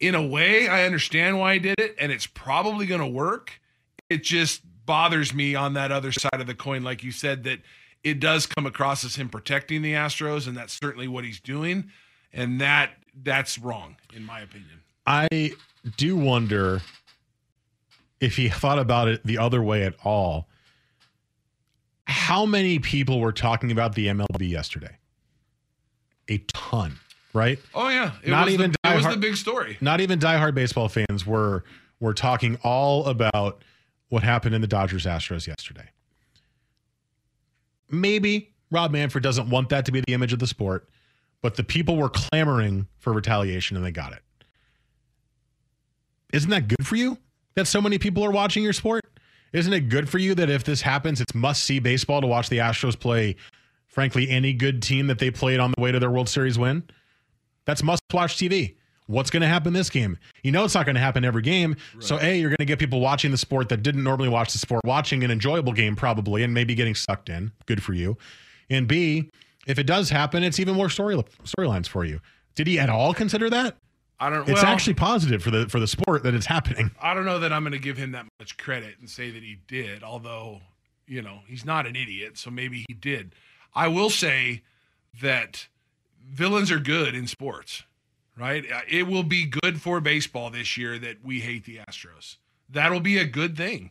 in a way, I understand why he did it, and it's probably going to work. It just bothers me on that other side of the coin, like you said, that it does come across as him protecting the Astros, and that's certainly what he's doing, and that that's wrong in my opinion. I do wonder if he thought about it the other way at all. How many people were talking about the MLB yesterday? A ton, right? Oh yeah, it Not was even the, it was diehard- the big story. Not even diehard baseball fans were were talking all about what happened in the Dodgers Astros yesterday. Maybe Rob Manfred doesn't want that to be the image of the sport, but the people were clamoring for retaliation and they got it. Isn't that good for you that so many people are watching your sport? Isn't it good for you that if this happens, it's must see baseball to watch the Astros play, frankly, any good team that they played on the way to their World Series win? That's must watch TV. What's going to happen this game? You know it's not going to happen every game. So A, you're going to get people watching the sport that didn't normally watch the sport, watching an enjoyable game probably, and maybe getting sucked in. Good for you. And B, if it does happen, it's even more story storylines for you. Did he at all consider that? I don't. It's well, actually positive for the for the sport that it's happening. I don't know that I'm going to give him that much credit and say that he did, although, you know, he's not an idiot, so maybe he did. I will say that villains are good in sports, right? Uh, It will be good for baseball this year that we hate the Astros. That'll be a good thing.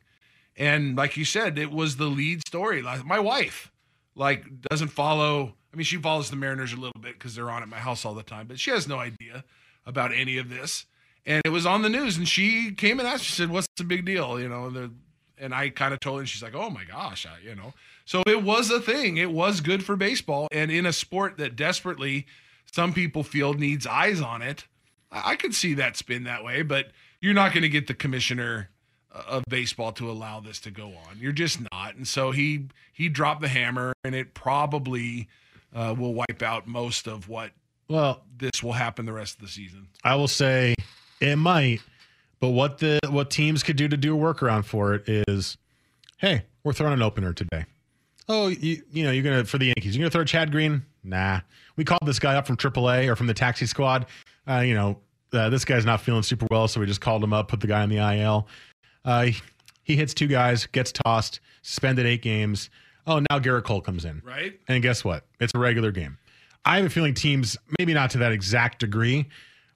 And like you said, it was the lead story. My wife, like, doesn't follow. I mean, she follows the Mariners a little bit because they're on at my house all the time, but she has no idea about any of this. And it was on the news, and she came and asked. She said, "What's the big deal?" You know, the and I kind of told her, and she's like, "Oh my gosh," I, you know. So it was a thing. It was good for baseball, and in a sport that desperately some people feel needs eyes on it. I, I could see that spin that way, but you're not going to get the commissioner uh, of baseball to allow this to go on. You're just not. And so he he dropped the hammer, and it probably uh, will wipe out most of what Well, this will happen the rest of the season. I will say it might, but what the what teams could do to do a workaround for it is, hey, we're throwing an opener today. Oh, you you know you're gonna for the Yankees, you're gonna throw Chad Green? Nah, we called this guy up from AAA or from the taxi squad. Uh, you know uh, this guy's not feeling super well, so we just called him up, put the guy on the IL. Uh, he, he hits two guys, gets tossed, suspended eight games. Oh, now Gerrit Cole comes in. Right. And guess what? It's a regular game. I have a feeling teams, maybe not to that exact degree,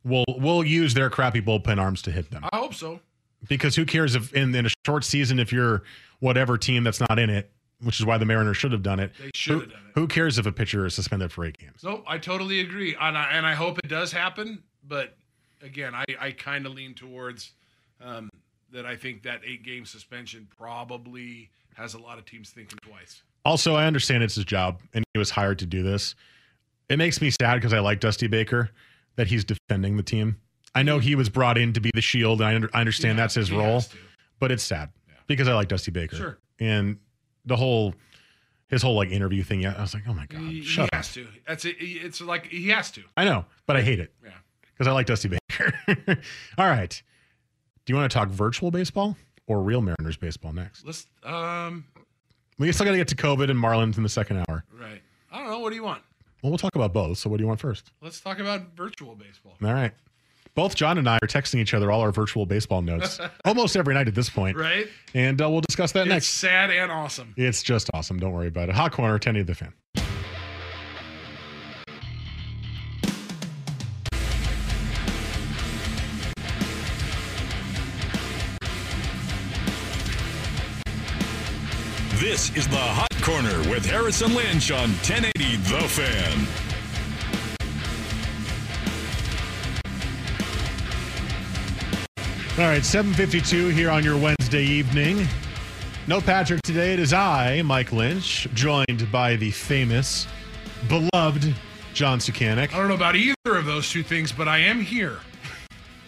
will will use their crappy bullpen arms to hit them. I hope so. Because who cares if in, in a short season if you're whatever team that's not in it, which is why the Mariners should have done it. They should who, have done it. Who cares if a pitcher is suspended for eight games? No, I totally agree, and I, and I hope it does happen. But again, I, I kind of lean towards um, that. I think that eight game suspension probably has a lot of teams thinking twice. Also, I understand it's his job and he was hired to do this. It makes me sad because I like Dusty Baker that he's defending the team. I know he was brought in to be the shield, and I, under, I understand Yeah, that's his role, but it's sad because I like Dusty Baker. Sure. And the whole his whole like interview thing. Yeah, I was like, oh my god, He, shut he up. has to. That's it. It's like he has to. I know, but I hate it. Yeah. because I like Dusty Baker. All right. Do you want to talk virtual baseball or real Mariners baseball next? Let's. Um. We still got to get to COVID and Marlins in the second hour. Right. I don't know. What do you want? Well, we'll talk about both. So, what do you want first? Let's talk about virtual baseball. All right. Both John and I are texting each other all our virtual baseball notes almost every night at this point. Right. And uh, we'll discuss that It's next. sad and awesome. It's just awesome. Don't worry about it. Hot Corner, 10 of the fan. This is the Hot Corner with Harris and Lynch on 1080 The Fan. All right, 752 here on your Wednesday evening. No Patrick today. It is I, Mike Lynch, joined by the famous, beloved John Sukanik. I don't know about either of those two things, but I am here.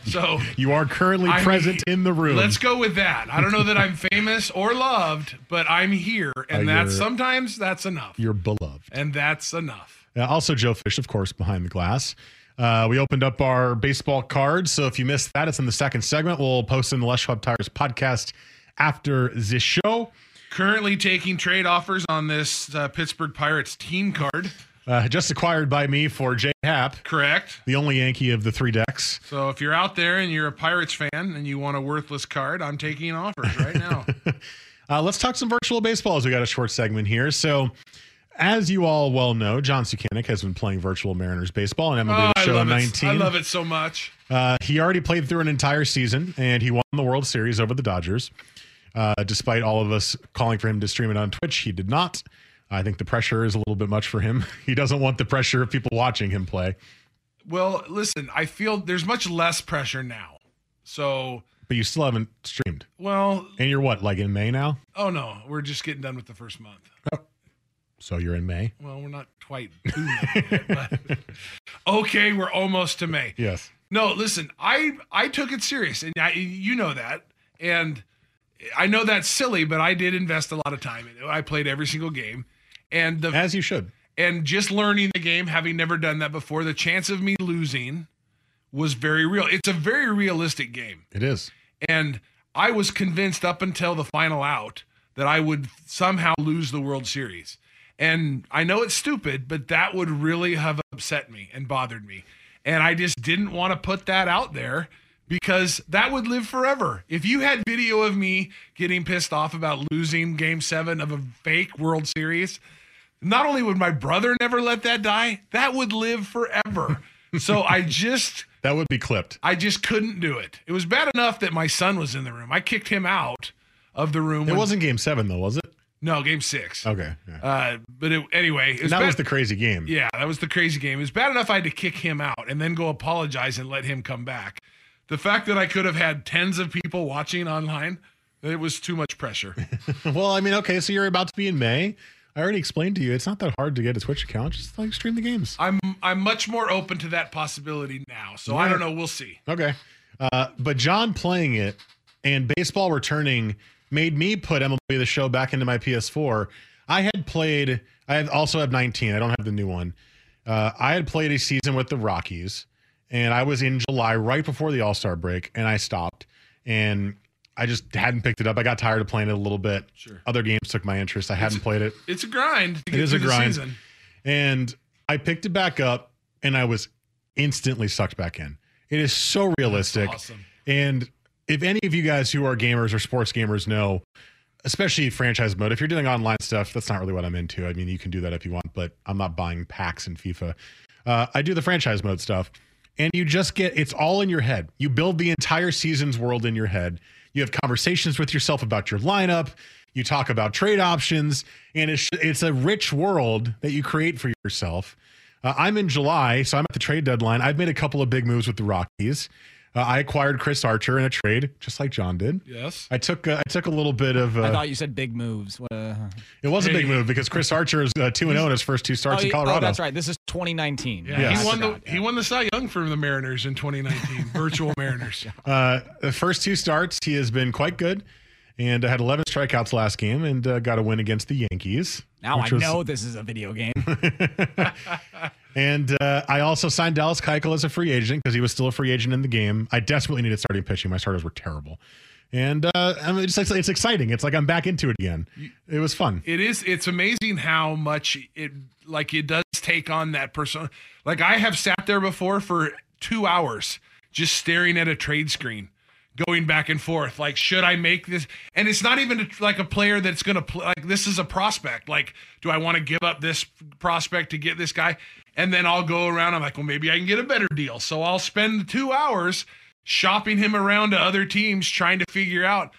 So You are currently I'm present in the room. Let's go with that. I don't know that I'm famous or loved, but I'm here, and Uh, that's sometimes that's enough, You're beloved. and that's enough. Uh, also, Joe Fish, of course, behind the glass. Uh, we opened up our baseball cards. So if you missed that, it's in the second segment. We'll post in the Les Schwab Tires podcast after this show. Currently taking trade offers on this uh, Pittsburgh Pirates team card. Uh, just acquired by me for Jay Happ, Correct. the only Yankee of the three decks. So if you're out there and you're a Pirates fan and you want a worthless card, I'm taking offers right now. Uh, let's talk some virtual baseball as we got a short segment here. So, as you all well know, John Sukanik has been playing virtual Mariners baseball on MLB oh, The Show love 19. it. I love it so much. Uh, he already played through an entire season and he won the World Series over the Dodgers. Uh, despite all of us calling for him to stream it on Twitch, he did not. I think the pressure is a little bit much for him. He doesn't want the pressure of people watching him play. Well, listen, I feel there's much less pressure now. So, But you still haven't streamed. well, And you're what, like in May now? oh no, we're just getting done with the first month. So you're in May? Well, we're not quite yet, but okay, we're almost to May. Yes. No, listen, I I took it serious, and I, you know that, and I know that's silly, but I did invest a lot of time in it. I played every single game, and the As you should. and just learning the game, having never done that before, the chance of me losing was very real. It's a very realistic game. It is. And I was convinced up until the final out that I would somehow lose the World Series. And I know it's stupid, but that would really have upset me and bothered me. And I just didn't want to put that out there because that would live forever. If you had video of me getting pissed off about losing game seven of a fake World Series, not only would my brother never let that die, that would live forever. so I just. That would be clipped. I just couldn't do it. It was bad enough that my son was in the room. I kicked him out of the room. It when- wasn't game seven, though, was it? No game six. Okay. yeah. Uh, but it, anyway, it was that bad- was the crazy game. yeah, that was the crazy game. It was bad enough I had to kick him out and then go apologize and let him come back. The fact that I could have had tens of people watching online, it was too much pressure. well, I mean, okay, so you're about to be in May. I already explained to you, it's not that hard to get a Twitch account. Just like stream the games. I'm I'm much more open to that possibility now. So I don't know. We'll see. Okay. Uh, but John playing it and baseball returning made me put MLB the show back into my PS4. I had played, I also have 19. I don't have the new one. Uh, I had played a season with the Rockies and I was in July right before the All Star break and I stopped and I just hadn't picked it up. I got tired of playing it a little bit. Sure. Other games took my interest. I hadn't played it. It's a grind. To It is a grind. season. And I picked it back up and I was instantly sucked back in. It is so realistic. awesome. And if any of you guys who are gamers or sports gamers know, especially franchise mode, if you're doing online stuff, that's not really what I'm into. I mean, you can do that if you want, but I'm not buying packs in FIFA. Uh, I do the franchise mode stuff. And you just get it's all in your head. You build the entire season's world in your head. You have conversations with yourself about your lineup. You talk about trade options, and it's it's a rich world that you create for yourself. Uh, I'm in July, so I'm at the trade deadline. I've made a couple of big moves with the Rockies. Uh, I acquired Chris Archer in a trade, just like John did. Yes. I took uh, I took a little bit of. Uh, I thought you said big moves. What, uh, it was a big move because Chris Archer is uh, two and zero in his first two starts oh, in Colorado. Oh, that's right. This is 2019. Yeah, Yeah, he won the forgot, he won the Cy Young for the Mariners in 2019, virtual Mariners. Uh, the first two starts, he has been quite good, and uh, had 11 strikeouts last game, and uh, got a win against the Yankees. Now I was- know this is a video game. And uh, I also signed Dallas Keuchel as a free agent because he was still a free agent in the game. I desperately needed starting pitching. My starters were terrible, and uh, I mean, it's, it's exciting. It's like I'm back into it again. It was fun. It is. It's amazing how much it like it does take on that person. Like I have sat there before for two hours just staring at a trade screen, going back and forth. Like, should I make this? And it's not even like a player that's going to play. Like this is a prospect. Like, do I want to give up this prospect to get this guy? And then I'll go around. I'm like, well, maybe I can get a better deal. So I'll spend two hours shopping him around to other teams, trying to figure out.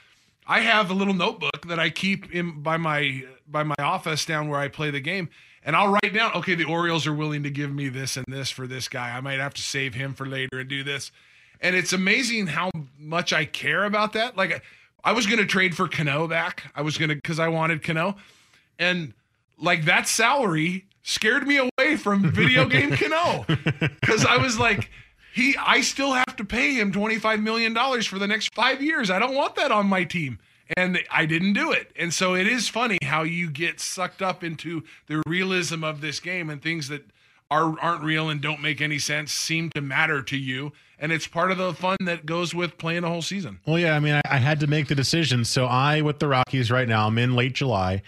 I have a little notebook that I keep in by my by my office down where I play the game, and I'll write down, okay, the Orioles are willing to give me this and this for this guy. I might have to save him for later and do this. And it's amazing how much I care about that. Like I was going to trade for Cano back. I was going to because I wanted Cano, and like that salary scared me away from video game Cano because I was like, he, I still have to pay him twenty five million dollars for the next five years. I don't want that on my team. And I didn't do it. And so it is funny how you get sucked up into the realism of this game and things that are aren't real and don't make any sense seem to matter to you. And it's part of the fun that goes with playing a whole season. Well, yeah, I mean, I, I had to make the decision. So I, with the Rockies right now, I'm in late July.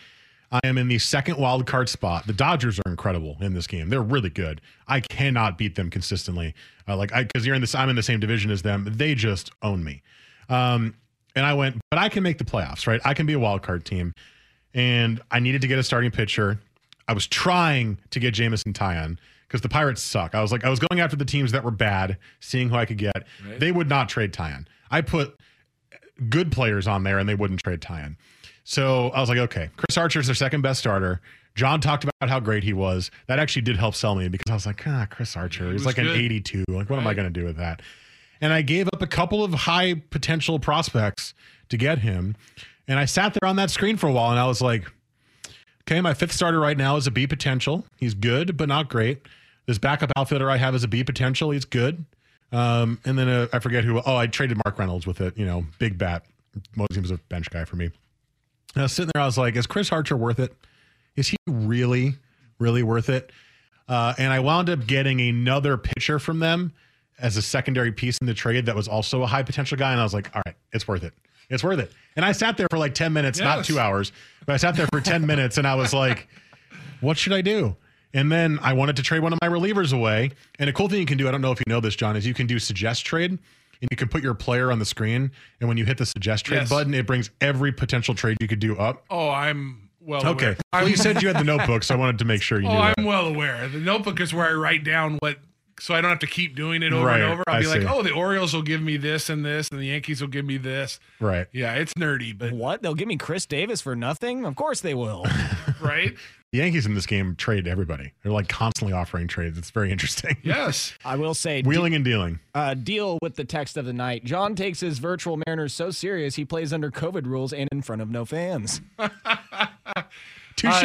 I am in the second wild card spot. The Dodgers are incredible in this game. They're really good. I cannot beat them consistently. Uh, like I because you're in this, I'm in the same division as them. They just own me. Um, and I went, but I can make the playoffs, right? I can be a wild card team. And I needed to get a starting pitcher. I was trying to get Jameson Taillon because the Pirates suck. I was like, I was going after the teams that were bad, seeing who I could get. Right. They would not trade Taillon. I put good players on there and they wouldn't trade Taillon. So I was like, okay, Chris Archer's their second best starter. John talked about how great he was. That actually did help sell me because I was like, ah, Chris Archer. He's like an 82. Like, what am I going to do with that? And I gave up a couple of high potential prospects to get him. And I sat there on that screen for a while and I was like, okay, my fifth starter right now is a B potential. He's good, but not great. This backup outfielder I have is a B potential. He's good. Um, and then uh, I forget who. Oh, I traded Mark Reynolds with it. You know, big bat. Mosey was a bench guy for me. And I was sitting there. I was like, is Chris Archer worth it? Is he really, really worth it? Uh, and I wound up getting another pitcher from them as a secondary piece in the trade that was also a high potential guy. And I was like, all right, it's worth it. It's worth it. And I sat there for like 10 minutes, not two hours, but I sat there for 10 minutes and I was like, what should I do? And then I wanted to trade one of my relievers away. And a cool thing you can do, I don't know if you know this, John, is you can do suggest trade and you can put your player on the screen. And when you hit the suggest trade Yes. button, it brings every potential trade you could do up. Oh, I'm well Okay. aware. Well, you said you had the notebook, so I wanted to make sure you Oh, knew. I'm well aware. The notebook is where I write down what, so I don't have to keep doing it over Right, and over. I'll I be like, oh, the Orioles will give me this and this, and the Yankees will give me this. Right. Yeah, it's nerdy, but What? They'll give me Chris Davis for nothing? Of course they will. right? The Yankees in this game trade everybody. They're like constantly offering trades. It's very interesting. Yes. I will say, Wheeling and dealing. uh, deal with the text of the night. John takes his virtual Mariners so serious he plays under COVID rules and in front of no fans. Touche.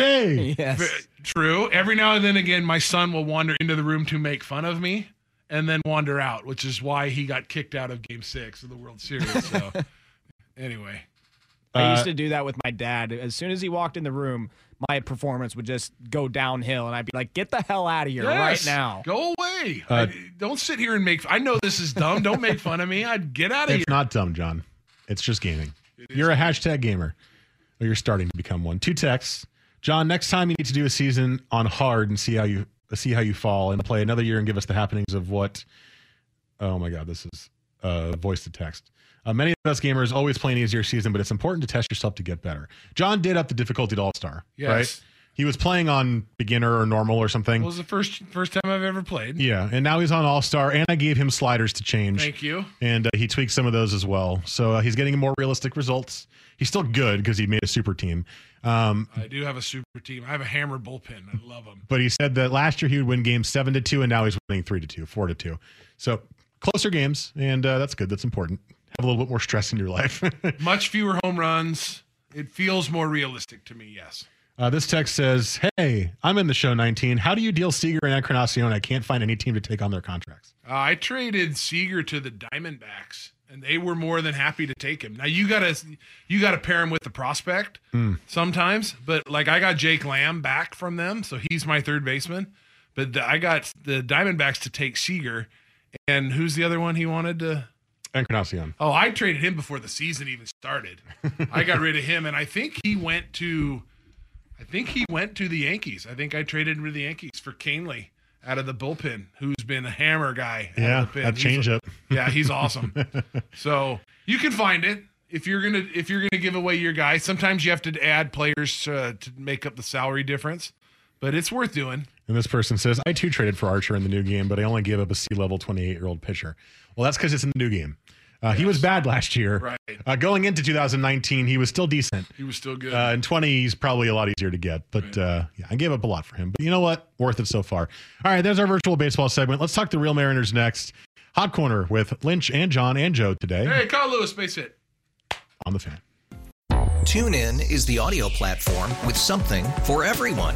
Yes. V- True. Every now and then again, my son will wander into the room to make fun of me and then wander out, which is why he got kicked out of game six of the World Series. So, anyway. I used Uh, to do that with my dad. As soon as he walked in the room, my performance would just go downhill, and I'd be like, "Get the hell out of here right now!" Go away. Uh, I- don't sit here and make. I know this is dumb. Don't make fun of me. I'd get out of here. It's not dumb, John. It's just gaming. You're a hashtag gamer. Or you're starting to become one. Two texts. John, next time you need to do a season on hard and see how you see how you fall and play another year and give us the happenings of what oh my god, this is uh voice to text. Uh, many of us gamers always play an easier season, but it's important to test yourself to get better. John did up the difficulty to all star. Yes. Right? He was playing on beginner or normal or something. It was the first first time I've ever played. Yeah, and now he's on All Star, and I gave him sliders to change. Thank you. And uh, he tweaked some of those as well, so uh, he's getting more realistic results. He's still good because he made a super team. Um, I do have a super team. I have a hammer bullpen. I love them. but he said that last year he would win games seven to two, and now he's winning three to two, four to two. So closer games, and uh, that's good. That's important. Have a little bit more stress in your life. Much fewer home runs. It feels more realistic to me. Yes. uh, this text says, "Hey, I'm in the show 19. How do you deal Seager and Encarnacion? I can't find any team to take on their contracts." Uh, I traded Seager to the Diamondbacks, and they were more than happy to take him. Now you gotta you gotta pair him with the prospect sometimes, but like I got Jake Lamb back from them, so he's my third baseman. But the, I got the Diamondbacks to take Seager, and who's the other one he wanted to? Encarnacion. Oh, I traded him before the season even started. I got rid of him, and I think he went to, I think he went to the Yankees. I think I traded him to the Yankees for Kahnle out of the bullpen, who's been a hammer guy. Yeah, that change a- up. Yeah, he's awesome. so you can find it if you're gonna if you're gonna give away your guy. Sometimes you have to add players uh, to make up the salary difference, but it's worth doing. And this person says, I too traded for Archer in the new game, but I only gave up a C level 28 year old pitcher. Well, that's because it's in the new game. Uh, He was bad last year. Right. Uh, going into 2019, he was still decent. He was still good. Uh, in 20, he's probably a lot easier to get. But uh, yeah, I gave up a lot for him. But you know what? Worth it so far. All right, there's our virtual baseball segment. Let's talk the real Mariners next. Hot corner with Lynch and John and Joe today. hey, Kyle Lewis, base hit. on the fan. TuneIn is the audio platform with something for everyone.